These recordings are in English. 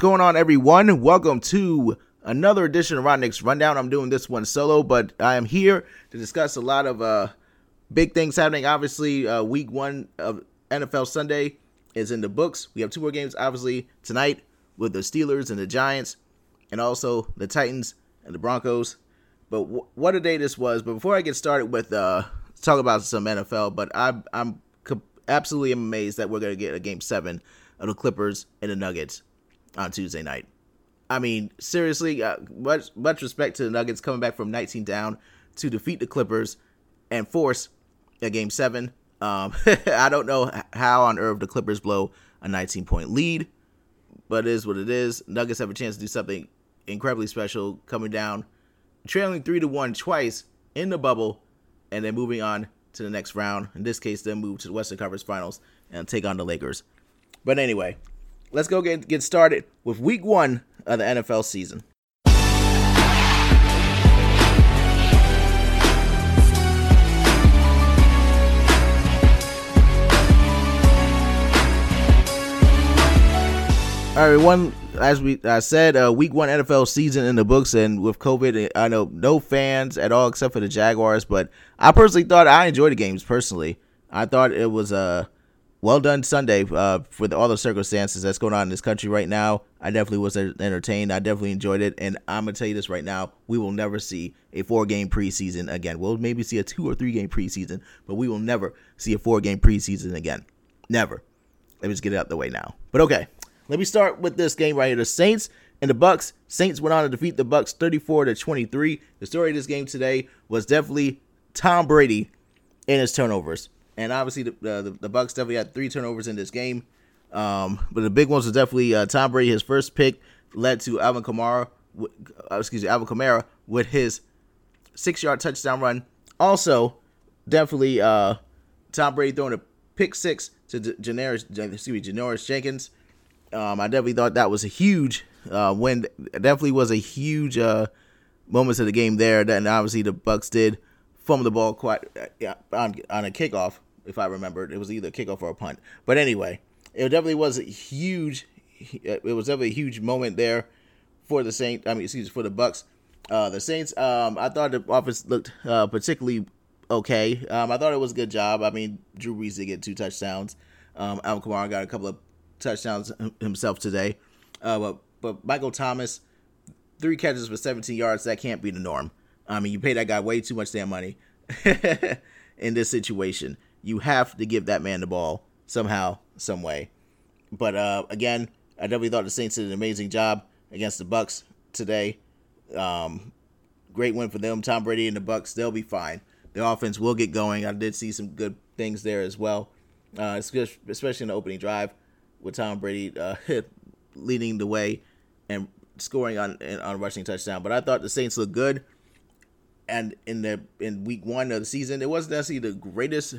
going on, everyone? Welcome to another edition of Ron Nix Rundown. I'm doing this one solo, but I am here to discuss a lot of uh, big things happening. Obviously, uh, week one of NFL Sunday is in the books. We have two more games, obviously, tonight with the Steelers and the Giants, and also the Titans and the Broncos. But w- what a day this was. But before I get started with uh, talk about some NFL, but I, I'm co- absolutely amazed that we're going to get a game seven of the Clippers and the Nuggets on Tuesday night. I mean, seriously, uh, much much respect to the Nuggets coming back from 19 down to defeat the Clippers and force a game seven. Um, I don't know how on earth the Clippers blow a 19 point lead, but it is what it is. Nuggets have a chance to do something incredibly special, coming down, trailing three to one twice in the bubble, and then moving on to the next round. In this case, then move to the Western Conference Finals and take on the Lakers. But anyway, let's go get get started with Week One of the NFL season. All right, everyone. As we I said, uh, week one NFL season in the books, and with COVID, I know no fans at all except for the Jaguars. But I personally thought I enjoyed the games. Personally, I thought it was a well done Sunday uh, for all the circumstances that's going on in this country right now. I definitely was entertained. I definitely enjoyed it, and I'm gonna tell you this right now: we will never see a four game preseason again. We'll maybe see a two or three game preseason, but we will never see a four game preseason again. Never. Let me just get it out the way now. But okay, let me start with this game right here: the Saints and the Bucks. Saints went on to defeat the Bucks 34 to 23. The story of this game today was definitely Tom Brady and his turnovers and obviously the, uh, the, the Bucks definitely had three turnovers in this game. Um, but the big ones was definitely uh, Tom Brady. His first pick led to Alvin Kamara, uh, excuse me, Alvin Kamara with his six-yard touchdown run. Also, definitely uh, Tom Brady throwing a pick six to Janoris, excuse me, Janoris Jenkins. Um, I definitely thought that was a huge uh, win. Definitely was a huge uh, moments of the game there. Then obviously the Bucks did fumble the ball quite on on a kickoff if I remember. It was either a kickoff or a punt. But anyway, it definitely was a huge. It was definitely a huge moment there for the Saints. I mean, excuse me, for the Bucks. Uh, the Saints. Um, I thought the offense looked uh, particularly okay. Um, I thought it was a good job. I mean, Drew Brees did get two touchdowns. Um, Alvin Kamara got a couple of touchdowns himself today. Uh, but but Michael Thomas, three catches for 17 yards. That can't be the norm. I mean, you pay that guy way too much damn money in this situation you have to give that man the ball somehow, some way. But uh, again, I definitely thought the Saints did an amazing job against the Bucks today. Um, great win for them. Tom Brady and the Bucks, they'll be fine. The offense will get going. I did see some good things there as well, uh, especially in the opening drive with Tom Brady uh, leading the way and scoring on on rushing touchdown. But I thought the Saints looked good. And in the in week one of the season, it wasn't necessarily the greatest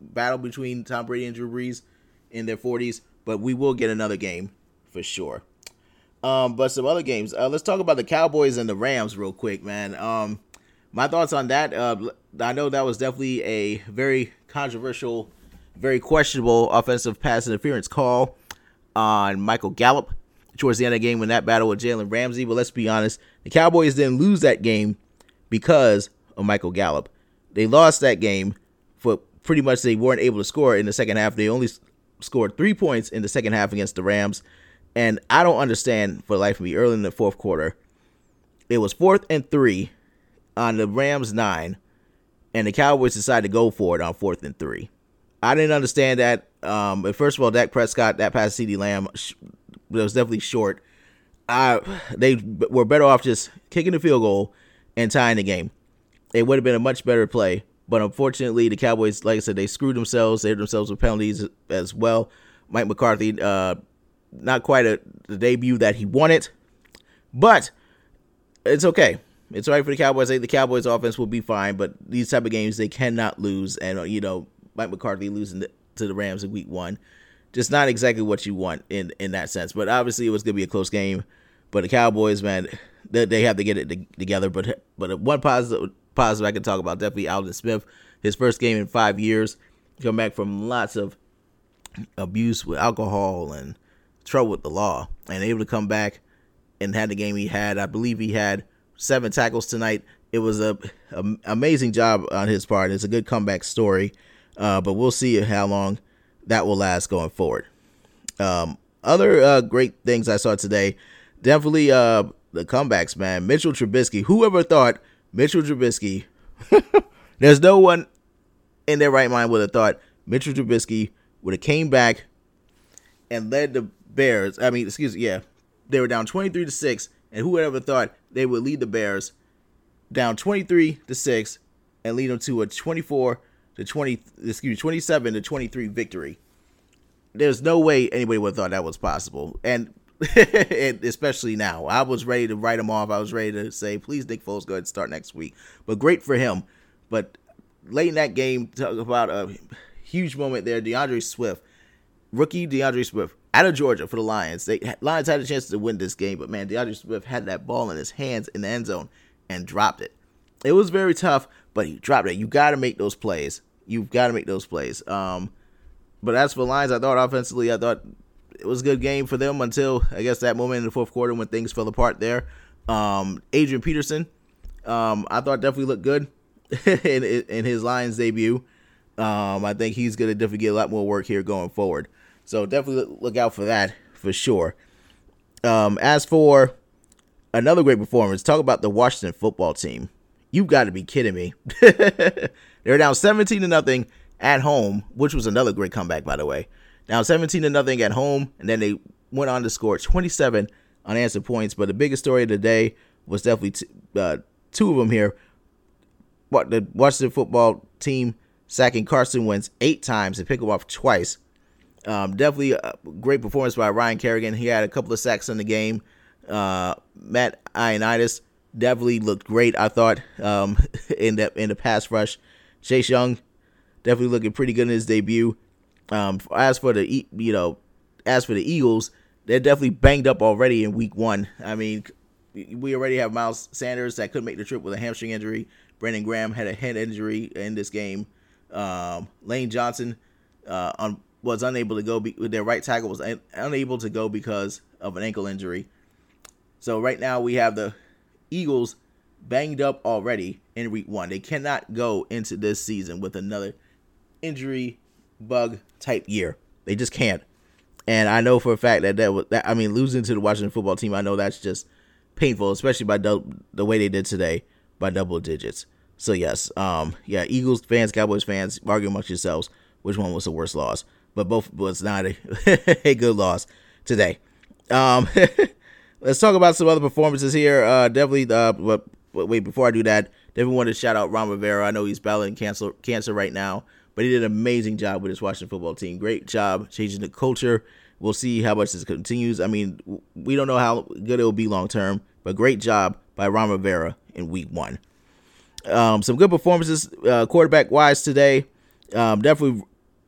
battle between Tom Brady and Drew Brees in their 40s, but we will get another game for sure. Um, but some other games. Uh, let's talk about the Cowboys and the Rams real quick, man. Um, my thoughts on that. Uh, I know that was definitely a very controversial, very questionable offensive pass interference call on Michael Gallup towards the end of the game when that battle with Jalen Ramsey. But let's be honest, the Cowboys didn't lose that game because of Michael Gallup. They lost that game for pretty much they weren't able to score in the second half. They only scored three points in the second half against the Rams. And I don't understand for the life of me. Early in the fourth quarter, it was fourth and three on the Rams nine, and the Cowboys decided to go for it on fourth and three. I didn't understand that. Um, but first of all, Dak Prescott, that pass CeeDee Lamb, was definitely short. I they were better off just kicking the field goal and tying the game. It would have been a much better play. But unfortunately, the Cowboys, like I said, they screwed themselves. They hit themselves with penalties as well. Mike McCarthy, uh, not quite a the debut that he wanted, but it's okay. It's all right for the Cowboys. The Cowboys offense will be fine, but these type of games they cannot lose. And uh, you know, Mike McCarthy losing to the Rams in Week One, just not exactly what you want in in that sense. But obviously, it was going to be a close game. But the Cowboys, man, they, they have to get it together. But but one positive positive I can talk about definitely Aldon Smith. His first game in five years, come back from lots of abuse with alcohol and trouble with the law and able to come back and had the game he had. I believe he had seven tackles tonight. It was a, a amazing job on his part. It's a good comeback story, uh, but we'll see how long that will last going forward. Um, other uh, great things I saw today, definitely uh, the comebacks, man. Mitchell Trubisky. Whoever thought Mitchell Trubisky? there's no one in their right mind would have thought Mitchell Trubisky would have came back and led the Bears. I mean, excuse me, yeah, they were down 23 to six, and who ever thought they would lead the Bears down 23 to six and lead them to a 24 to 20, excuse me, 27 to 23 victory. There's no way anybody would have thought that was possible, and especially now, I was ready to write him off. I was ready to say, please, Nick Foles, go ahead and start next week. But great for him. But late in that game, talk about a huge moment there. DeAndre Swift, rookie DeAndre Swift, out of Georgia for the Lions. They Lions had a chance to win this game, but man, DeAndre Swift had that ball in his hands in the end zone and dropped it. It was very tough, but he dropped it. You got to make those plays. You've got to make those plays. Um, but as for Lions, I thought offensively, I thought it was a good game for them until I guess that moment in the fourth quarter when things fell apart there. Um, Adrian Peterson, um, I thought definitely looked good in in his Lions debut. Um, I think he's gonna definitely get a lot more work here going forward. So definitely look out for that for sure. Um, as for another great performance, talk about the Washington football team. You've got to be kidding me. They're down 17 to nothing at home, which was another great comeback, by the way. Now 17 to nothing at home, and then they went on to score 27 unanswered points. But the biggest story of the day was definitely t- uh, two of them here. What the Washington football team sacking Carson Wentz eight times and pick him off twice. Um, definitely a great performance by Ryan Kerrigan. He had a couple of sacks in the game. Uh, Matt Ioannidis definitely looked great. I thought um, in the in the pass rush. Chase Young definitely looking pretty good in his debut. Um, as for the you know, as for the Eagles, they're definitely banged up already in Week One. I mean, we already have Miles Sanders that couldn't make the trip with a hamstring injury. Brandon Graham had a head injury in this game. Um, Lane Johnson uh, un- was unable to go. Be- their right tackle was un- unable to go because of an ankle injury. So right now we have the Eagles banged up already in Week One. They cannot go into this season with another injury bug type year. They just can't. And I know for a fact that that was that. I mean, losing to the Washington football team, I know that's just painful, especially by the way they did today by double digits. So yes, um, yeah, Eagles fans, Cowboys fans, argue amongst yourselves which one was the worst loss, but both was not a, a good loss today. Um, let's talk about some other performances here. Uh, definitely, uh, but, but wait, before I do that, definitely want to shout out Ron Rivera. I know he's battling cancer cancer right now, but he did an amazing job with his Washington football team. Great job changing the culture. We'll see how much this continues. I mean, we don't know how good it will be long term, but great job by Ron Rivera in week one. Um, some good performances uh, quarterback wise today. Um, definitely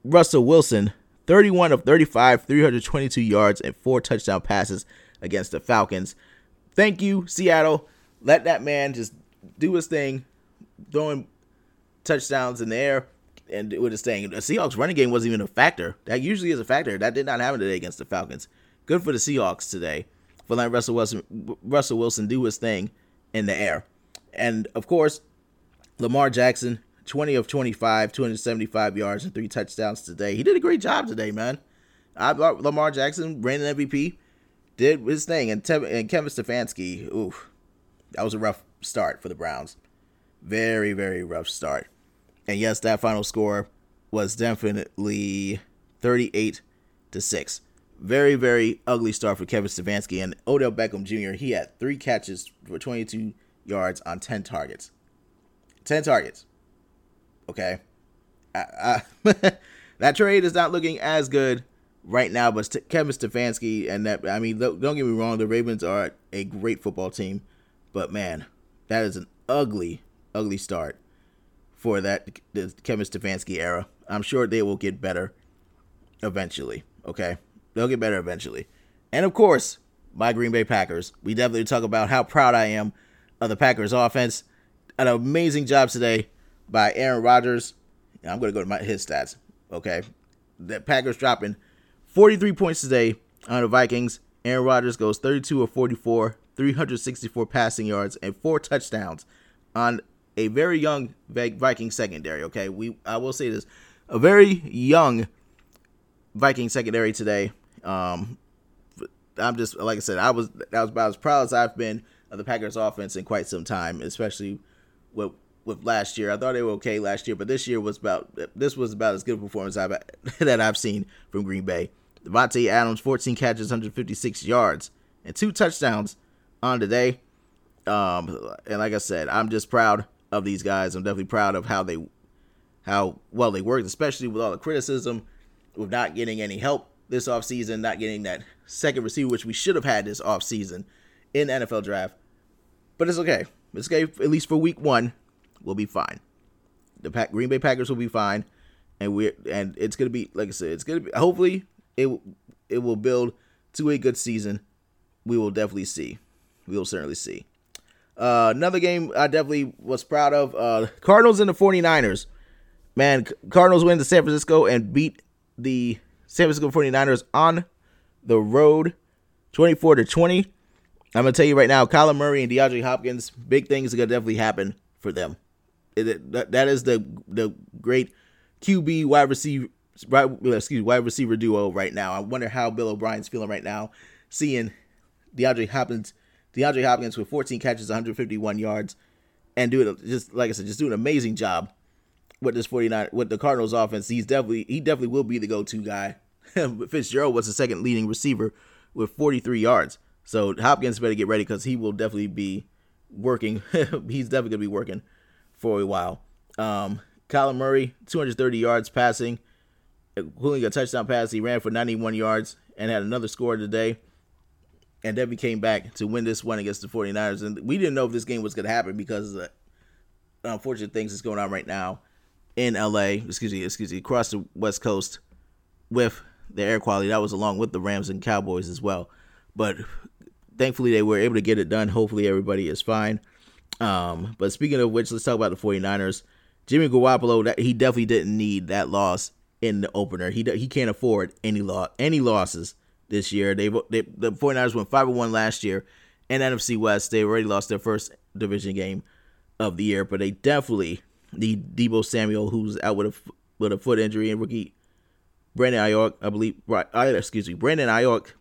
Russell Wilson, 31 of 35, 322 yards, and four touchdown passes against the Falcons. Thank you, Seattle. Let that man just do his thing, throwing touchdowns in the air and with his thing. The Seahawks running game wasn't even a factor. That usually is a factor. That did not happen today against the Falcons. Good for the Seahawks today for letting Russell Wilson Russell Wilson do his thing in the air. And of course, Lamar Jackson, 20 of 25, 275 yards and three touchdowns today. He did a great job today, man. I Lamar Jackson ran an MVP, did his thing, and, Te- and Kevin Stefanski, oof, that was a rough start for the Browns. Very, very rough start. And yes, that final score was definitely 38 to 6. Very, very ugly start for Kevin Stefanski and Odell Beckham Jr. He had three catches for 22 yards on 10 targets. 10 targets. Okay. I, I, that trade is not looking as good right now, but St- Kevin Stefanski and that, I mean, don't get me wrong, the Ravens are a great football team, but man, that is an ugly, ugly start for that the Kevin Stefanski era. I'm sure they will get better eventually. Okay, they'll get better eventually. And of course, my Green Bay Packers. We definitely talk about how proud I am of the Packers offense. An amazing job today by Aaron Rodgers. I'm going to go to my his stats. Okay, the Packers dropping 43 points today on the Vikings. Aaron Rodgers goes 32 of 44, 364 passing yards, and four touchdowns on a very young Viking secondary. Okay, we I will say this, a very young Viking secondary today. Um, I'm just like I said, I was that was about as proud as I've been of the Packers offense in quite some time, especially with with last year. I thought they were okay last year, but this year was about this was about as good a performance I've that I've seen from Green Bay. Davante Adams, 14 catches, 156 yards, and two touchdowns on today. Um, and like I said, I'm just proud of these guys. I'm definitely proud of how they how well they worked, especially with all the criticism with not getting any help this offseason, not getting that second receiver, which we should have had this offseason in NFL draft. But it's okay. It's okay, at least for week one, we'll be fine. The Green Bay Packers will be fine. And we and it's gonna be like I said, it's gonna be hopefully it it will build to a good season. We will definitely see. We will certainly see. Uh, another game I definitely was proud of. Uh, Cardinals and the 49ers. Man, Cardinals went to San Francisco and beat the San Francisco 49ers on the road 24 to 20. I'm going to tell you right now, Kyler Murray and DeAndre Hopkins, big things are going to definitely happen for them. It, that, that is the the great QB wide receiver right, excuse me, wide receiver duo right now. I wonder how Bill O'Brien's feeling right now, seeing DeAndre Hopkins, DeAndre Hopkins with 14 catches, 151 yards, and doing just like I said, just do an amazing job with this 49 with the Cardinals offense. He's definitely he definitely will be the go-to guy. Fitzgerald was the second leading receiver with 43 yards. So Hopkins better get ready because he will definitely be working. He's definitely gonna be working for a while. Um, Kyler Murray, 230 yards passing, including a touchdown pass. He ran for 91 yards and had another score today. And then we came back to win this one against the 49ers. And we didn't know if this game was going to happen because of the unfortunate things that's going on right now in LA, excuse me, excuse me, across the West Coast with the air quality. That was along with the Rams and Cowboys as well. But thankfully, they were able to get it done. Hopefully, everybody is fine. Um, but speaking of which, let's talk about the 49ers. Jimmy Garoppolo, that, he definitely didn't need that loss in the opener. He he can't afford any loss any losses this year. They, they the 49ers went 5 1 last year in NFC West. They already lost their first division game of the year, but they definitely need Deebo Samuel, who's out with a with a foot injury, and rookie Brandon Aiyuk, I believe. Right, excuse me, Brandon Aiyuk.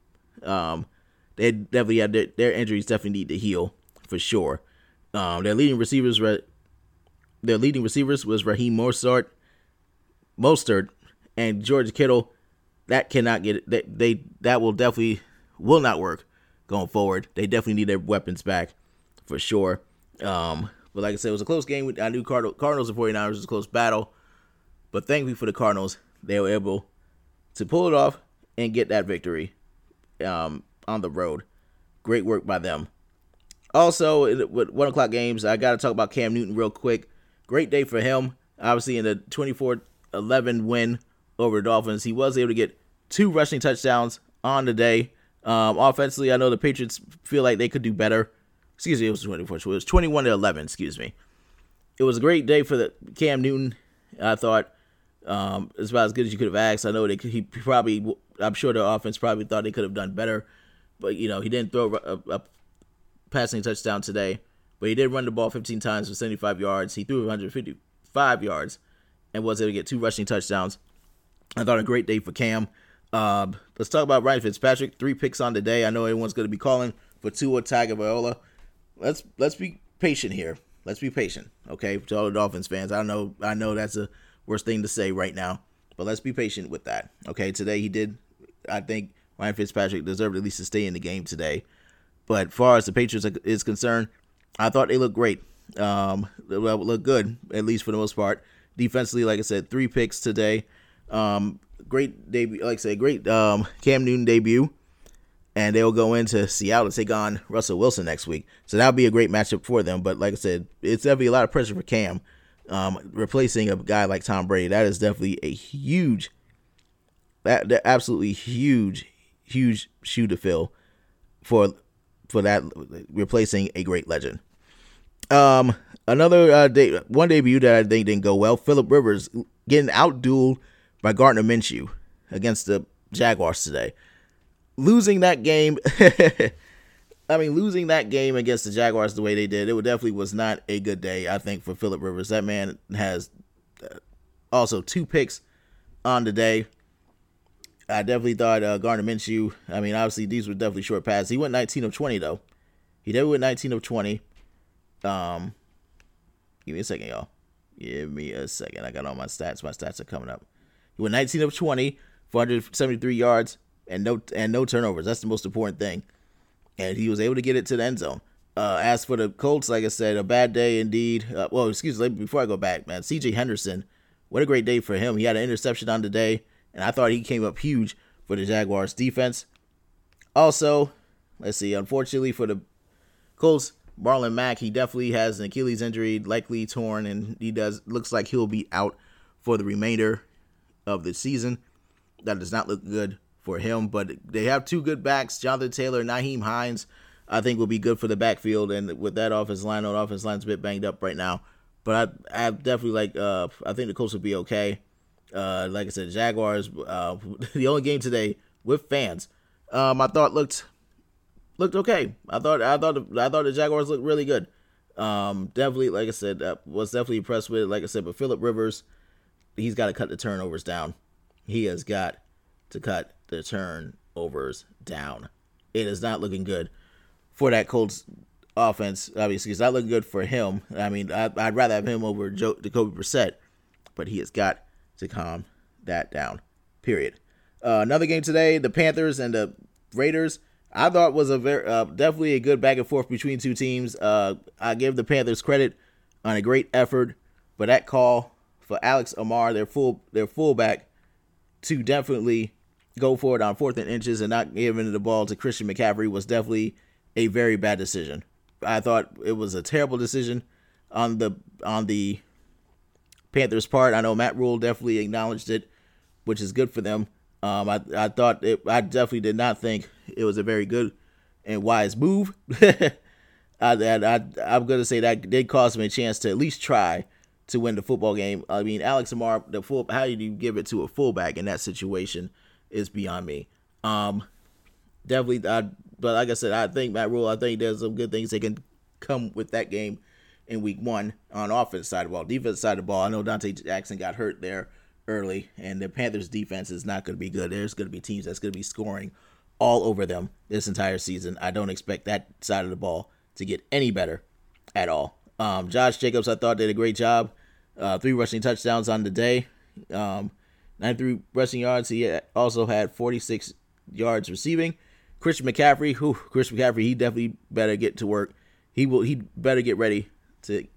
Um, they definitely had their, their injuries definitely need to heal for sure. Um, their leading receivers, their leading receivers was Raheem Mostert, Mostert, and George Kittle. That cannot get. They, they that will definitely will not work going forward. They definitely need their weapons back for sure. Um, but like I said, it was a close game. I knew Card- Cardinals and 49ers was a close battle. But thankfully for the Cardinals, they were able to pull it off and get that victory um, on the road. Great work by them. Also, with one o'clock games, I got to talk about Cam Newton real quick. Great day for him. Obviously, in the 24 11 win over the Dolphins, he was able to get two rushing touchdowns on the day. Um, offensively, I know the Patriots feel like they could do better. Excuse me, it was 24. It was 21 to 11. Excuse me. It was a great day for the Cam Newton. I thought um, it's about as good as you could have asked. I know they he probably. I'm sure the offense probably thought they could have done better, but you know he didn't throw a, a passing touchdown today, but he did run the ball 15 times for 75 yards. He threw 155 yards and was able to get two rushing touchdowns. I thought a great day for Cam. Uh, let's talk about Ryan Fitzpatrick. Three picks on the day. I know everyone's going to be calling for Tua Tagovailoa. Let's let's be patient here. Let's be patient, okay? To all the Dolphins fans, I know I know that's a worst thing to say right now, but let's be patient with that, okay? Today he did. I think Ryan Fitzpatrick deserved at least to stay in the game today. But far as the Patriots is concerned, I thought they looked great. Um, well, look good at least for the most part. Defensively, like I said, three picks today. Um, great debut, like I said, great um, Cam Newton debut, and they'll go into Seattle to take on Russell Wilson next week. So that'll be a great matchup for them. But like I said, it's definitely a lot of pressure for Cam. Um, replacing a guy like Tom Brady, that is definitely a huge, that, that absolutely huge, huge shoe to fill for for that replacing a great legend. Um, another uh, day, one debut that I think didn't go well. Philip Rivers getting outdueled by Gardner Minshew against the Jaguars today. losing that game. I mean, losing that game against the Jaguars the way they did, it definitely was not a good day. I think for Philip Rivers, that man has uh, also two picks on the day. I definitely thought uh, Gardner Minshew. I mean, obviously these were definitely short passes. He went 19 of 20 though. He did went 19 of 20. Um, give me a second, y'all. Give me a second. I got all my stats. My stats are coming up. He went 19 of 20, 473 yards, and no and no turnovers. That's the most important thing. And he was able to get it to the end zone. Uh, as for the Colts, like I said, a bad day indeed. Uh, well, excuse me. Before I go back, man, C.J. Henderson, what a great day for him. He had an interception on the day, and I thought he came up huge for the Jaguars defense. Also, let's see. Unfortunately for the Colts, Marlon Mack, he definitely has an Achilles injury, likely torn, and he does looks like he'll be out for the remainder of the season. That does not look good for him, but they have two good backs, Jonathan Taylor, Nyheim Hines. I think will be good for the backfield, and with that offense line, that offense line's a bit banged up right now. But I, I definitely like. Uh, I think the Colts will be okay. Uh, like I said, Jaguars. Uh, the only game today with fans. Um, I thought looked looked okay. I thought I thought I thought the Jaguars looked really good. Um, definitely, like I said, I was definitely impressed with it. Like I said, but Philip Rivers, he's got to cut the turnovers down. He has got to cut the turnovers down. It is not looking good for that Colts offense. Obviously, it's not looking good for him. I mean, I, would rather have him over Joe, Jacoby Brissett, but he has got to calm that down. Period. Uh, another game today: the Panthers and the Raiders. I thought was a very uh, definitely a good back and forth between two teams. Uh, I give the Panthers credit on a great effort, but that call for Alex Armah, their full their fullback, to definitely go for it on fourth and inches and not giving the ball to Christian McCaffrey was definitely a very bad decision. I thought it was a terrible decision on the on the Panthers' part. I know Matt Rhule definitely acknowledged it, which is good for them. Um, I I thought it, I definitely did not think it was a very good and wise move. I, I, I am gonna say that did cost him a chance to at least try to win the football game. I mean, Alex Armah, the full, how do you give it to a fullback in that situation is beyond me. Um, definitely, I, but like I said, I think Matt Rhule, I think there's some good things that can come with that game in week one on offense side of the ball. Defense side of the ball, I know Donte Jackson got hurt there early, and the Panthers' defense is not going to be good. There's going to be teams that's going to be scoring all over them this entire season. I don't expect that side of the ball to get any better at all. Um, Josh Jacobs, I thought, did a great job. Uh, three rushing touchdowns on the day, um, 93 rushing yards. He also had 46 yards receiving. Christian McCaffrey, who Christian McCaffrey, he definitely better get to work. He will. He better get ready to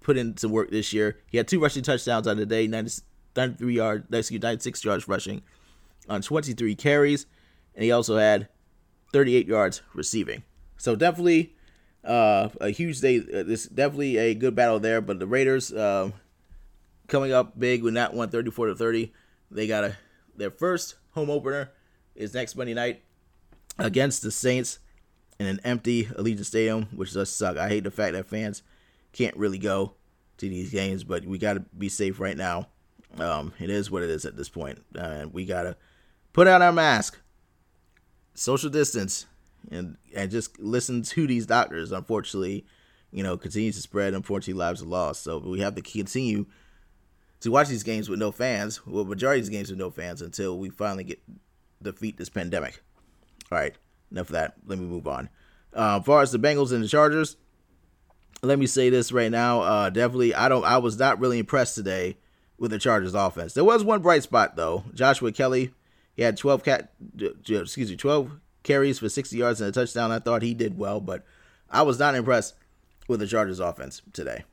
put in some work this year. He had two rushing touchdowns on the day, 90, 93 yards, excuse 96 yards rushing on 23 carries, and he also had 38 yards receiving. So definitely uh, a huge day. Uh, this definitely a good battle there. But the Raiders uh, coming up big with that one, 34 to 30. They got a their first home opener is next Monday night against the Saints in an empty Allegiant Stadium, which does suck. I hate the fact that fans can't really go to these games, but we got to be safe right now. Um, it is what it is at this point, and we gotta put on our mask, social distance, and and just listen to these doctors. Unfortunately, you know, continues to spread. Unfortunately, lives are lost. So we have to continue to watch these games with no fans. Well, majority of these games with no fans until we finally get defeat this pandemic. All right, enough of that. Let me move on. Uh, as far as the Bengals and the Chargers, let me say this right now. Uh, definitely, I don't. I was not really impressed today with the Chargers offense. There was one bright spot though. Joshua Kelley, he had 12 cat excuse me, 12 carries for 60 yards and a touchdown. I thought he did well, but I was not impressed with the Chargers offense today.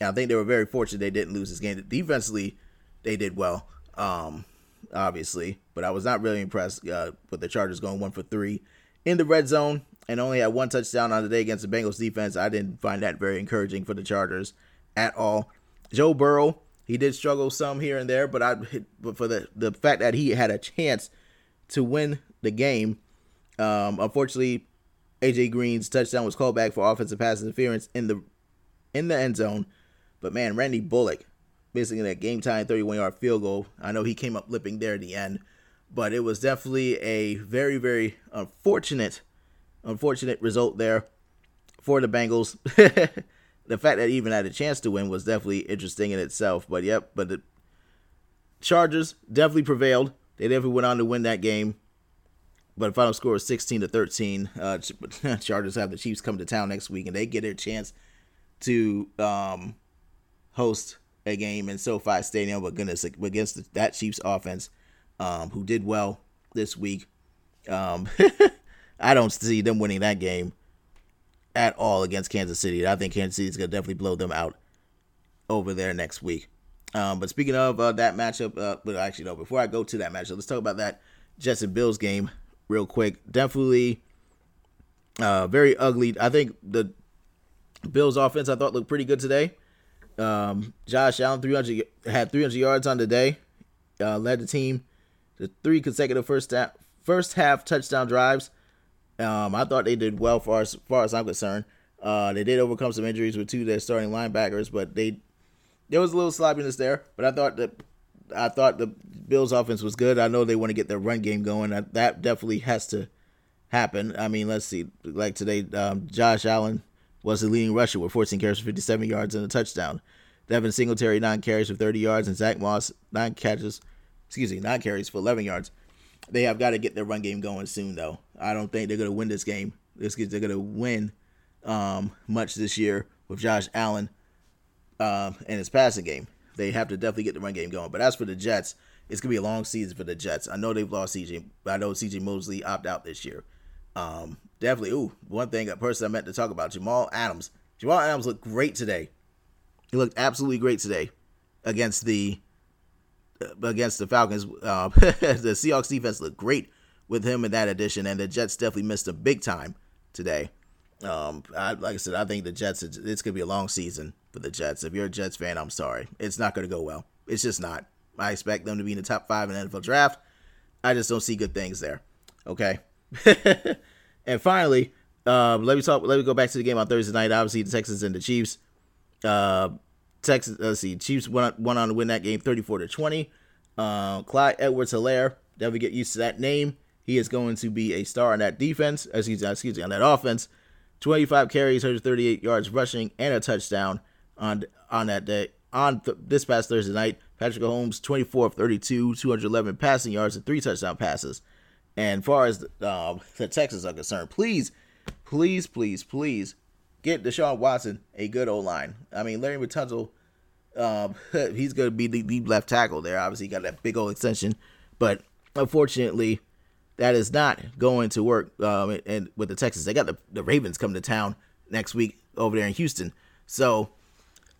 And I think they were very fortunate they didn't lose this game. Defensively, they did well. Um, obviously, but I was not really impressed uh, with the Chargers going 1 for 3 in the red zone and only had one touchdown on the day against the Bengals defense. I didn't find that very encouraging for the Chargers at all. Joe Burrow he did struggle some here and there, but I but for the the fact that he had a chance to win the game, um, unfortunately, AJ Green's touchdown was called back for offensive pass interference in the in the end zone. But man, Randy Bullock missing that game time 31 yard field goal. I know he came up lipping there at the end, but it was definitely a very, very unfortunate, unfortunate result there for the Bengals. the fact that even had a chance to win was definitely interesting in itself. But yep, but the Chargers definitely prevailed. They definitely went on to win that game. But the final score was 16 to 13. Uh, Chargers have the Chiefs come to town next week, and they get their chance to um, host a game in SoFi Stadium. But goodness, against that Chiefs offense, um, who did well this week, um, I don't see them winning that game at all against Kansas City. I think Kansas City is going to definitely blow them out over there next week. Um, but speaking of uh, that matchup, uh, but actually no, before I go to that matchup, let's talk about that Jets and Bills game real quick. Definitely uh, very ugly. I think the Bills offense I thought looked pretty good today. Um, Josh Allen 300 had 300 yards on the day, uh, led the team to three consecutive first half, first half touchdown drives. Um, I thought they did well far as far as I'm concerned. Uh, they did overcome some injuries with two of their starting linebackers, but they there was a little sloppiness there. But I thought that I thought the Bills' offense was good. I know they want to get their run game going. That definitely has to happen. I mean, let's see. Like today, um, Josh Allen was the leading rusher with 14 carries for 57 yards and a touchdown. Devin Singletary nine carries for 30 yards, and Zach Moss nine catches, excuse me, nine carries for 11 yards. They have got to get their run game going soon, though. I don't think they're going to win this game. This they're going to win um, much this year with Josh Allen um, and his passing game. They have to definitely get the run game going. But as for the Jets, it's gonna be a long season for the Jets. I know they've lost CJ. I know CJ Mosley opt out this year. Um, definitely. Ooh, one thing a person I meant to talk about Jamal Adams. Jamal Adams looked great today. He looked absolutely great today against the uh, against the Falcons. Uh, the Seahawks defense looked great with him in that addition, and the Jets definitely missed a big time today. Um, I, like I said, I think the Jets. It's gonna be a long season for the Jets. If you're a Jets fan, I'm sorry. It's not gonna go well. It's just not. I expect them to be in the top five in the NFL draft. I just don't see good things there. Okay. and finally, um, let me talk. Let me go back to the game on Thursday night. Obviously, the Texans and the Chiefs. Uh, Texas. Let's see. Chiefs went on, went on to win that game, thirty-four to twenty. Uh, Clyde Edwards-Helaire. Definitely get used to that name. He is going to be a star on that defense. Excuse excuse me, on that offense. 25 carries, 138 yards rushing, and a touchdown on on that day. On th- this past Thursday night, Patrick Holmes 24 of 32, 211 passing yards and three touchdown passes. And far as um, the Texans are concerned, please, please, please, please get Deshaun Watson a good O line. I mean, Larry Tunsil, um, he's going to be the, the left tackle there. Obviously, he got that big old extension, but unfortunately, that is not going to work. Um, and with the Texans, they got the, the Ravens coming to town next week over there in Houston. So,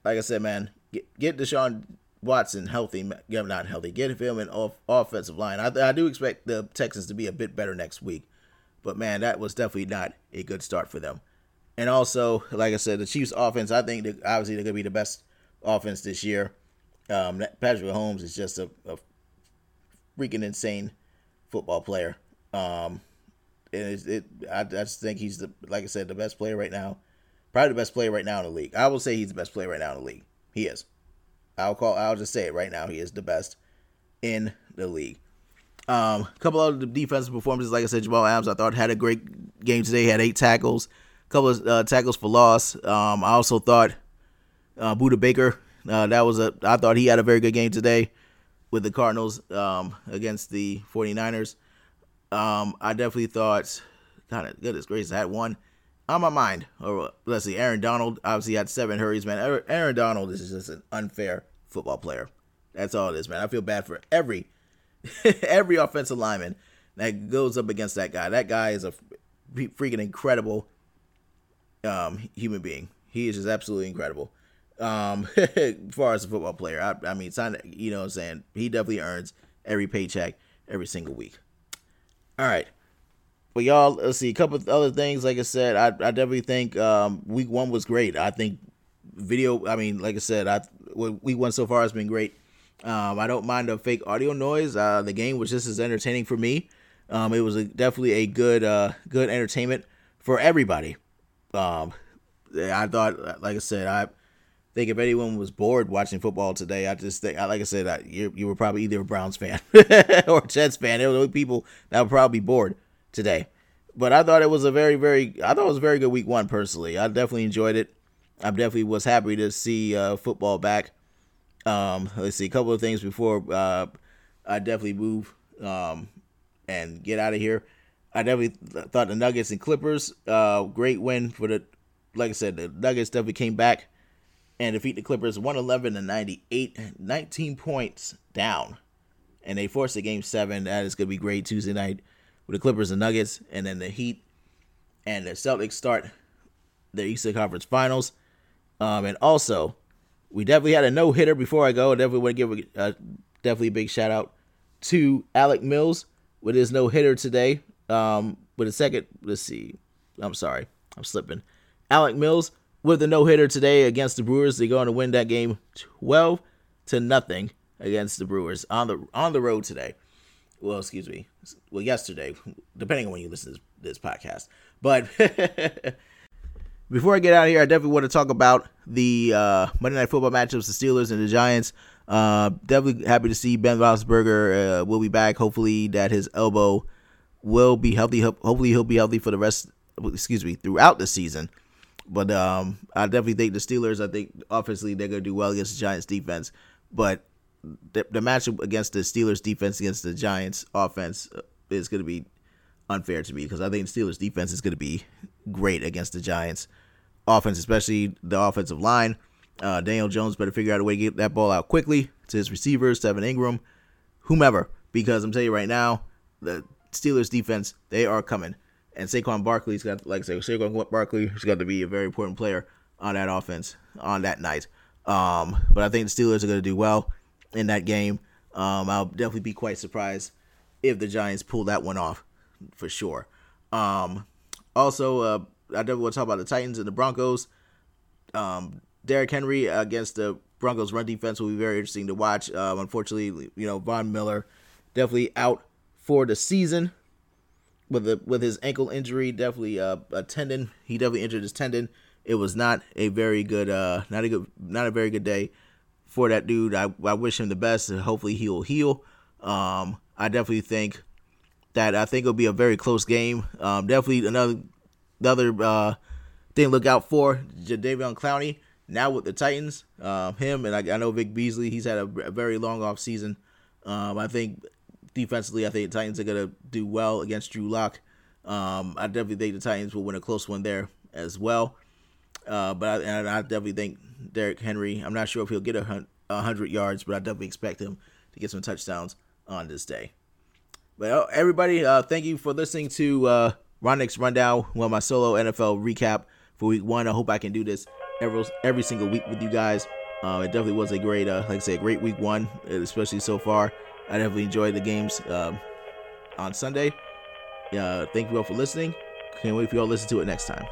like I said, man, get, get Deshaun Watson healthy, not healthy, get him in off offensive line. I, I do expect the Texans to be a bit better next week, but man, that was definitely not a good start for them. And also, like I said, the Chiefs' offense, I think obviously they're gonna be the best offense this year. Um, Patrick Mahomes is just a, a freaking insane football player. Um, and it, it I, I, just think he's the like I said the best player right now, probably the best player right now in the league. I will say he's the best player right now in the league. He is. I'll call. I'll just say it right now. He is the best in the league. Um, a couple of the defensive performances, like I said, Jamal Adams, I thought had a great game today. He had eight tackles, a couple of uh, tackles for loss. Um, I also thought uh, Budda Baker, uh, that was a. I thought he had a very good game today with the Cardinals um, against the 49ers. Um, I definitely thought, God, goodness gracious, I had one on my mind. Or let's see, Aaron Donald obviously had seven hurries, man. Aaron Donald is just an unfair football player. That's all it is, man. I feel bad for every every offensive lineman that goes up against that guy. That guy is a freaking incredible um, human being. He is just absolutely incredible. Um, as far as a football player, I, I mean, you know what I'm saying? He definitely earns every paycheck every single week. All right. But y'all, let's see a couple of other things. Like I said, I, I definitely think um, week one was great. I think video. I mean, like I said, I week one so far has been great. Um, I don't mind the fake audio noise. Uh, the game was just as entertaining for me. Um, it was a, definitely a good uh, good entertainment for everybody. Um, I thought, like I said, I think if anyone was bored watching football today, I just think, like I said, I, you, you were probably either a Browns fan or a Jets fan. There were people that would probably bored today. But I thought it was a very, very, I thought it was a very good week one personally. I definitely enjoyed it. I definitely was happy to see uh, football back. Um, let's see, a couple of things before uh, I definitely move um, and get out of here. I definitely thought the Nuggets and Clippers, uh, great win for the, like I said, the Nuggets definitely came back and defeat the Clippers 111 to 98, 19 points down. And they force the game seven. That is going to be great Tuesday night with the Clippers and Nuggets. And then the Heat and the Celtics start their Eastern Conference Finals. Um, and also, we definitely had a no hitter before I go. I definitely want to give a, a definitely a big shout out to Alec Mills with his no hitter today. Um, with a second, let's see. I'm sorry, I'm slipping. Alec Mills with the no hitter today against the Brewers. They're going to win that game 12 to nothing against the Brewers on the on the road today. Well, excuse me. Well, yesterday, depending on when you listen to this, this podcast. But before I get out of here, I definitely want to talk about the uh, Monday Night Football matchups: the Steelers and the Giants. Uh, definitely happy to see Ben Roethlisberger uh, will be back. Hopefully, that his elbow will be healthy. Hopefully, he'll be healthy for the rest. Excuse me, throughout the season. But um, I definitely think the Steelers. I think obviously they're gonna do well against the Giants defense. But the, the matchup against the Steelers defense against the Giants offense uh, is gonna be unfair to me because I think the Steelers defense is gonna be great against the Giants offense, especially the offensive line. Uh, Daniel Jones better figure out a way to get that ball out quickly to his receivers, Evan Engram, whomever. Because I'm telling you right now, the Steelers defense, they are coming. And Saquon Barkley's got, like I said, Saquon Barkley has got to be a very important player on that offense on that night. Um, but I think the Steelers are going to do well in that game. Um, I'll definitely be quite surprised if the Giants pull that one off for sure. Um, also, uh, I definitely want to talk about the Titans and the Broncos. Um, Derrick Henry against the Broncos run defense will be very interesting to watch. Um, unfortunately, you know, Von Miller definitely out for the season with the with his ankle injury, definitely uh, a tendon. He definitely injured his tendon. It was not a very good, uh, not a good, not a very good day for that dude. I, I wish him the best, and hopefully he will heal. Um, I definitely think that I think it'll be a very close game. Um, definitely another another uh, thing to look out for. Jadeveon Clowney now with the Titans. Uh, him and I, I, know Vic Beasley. He's had a, a very long off season. Um, I think defensively, I think the Titans are gonna do well against Drew Lock. Um, I definitely think the Titans will win a close one there as well. Uh, but I, I definitely think Derrick Henry. I'm not sure if he'll get a, hundred yards, but I definitely expect him to get some touchdowns on this day. But uh, everybody, uh, thank you for listening to uh, Ronnick's rundown. Well, my solo NFL recap for Week One. I hope I can do this every every single week with you guys. Uh, it definitely was a great, uh, like I said, great Week One, especially so far. I definitely enjoyed the games um, on Sunday. Uh, thank you all for listening. Can't wait for y'all to listen to it next time.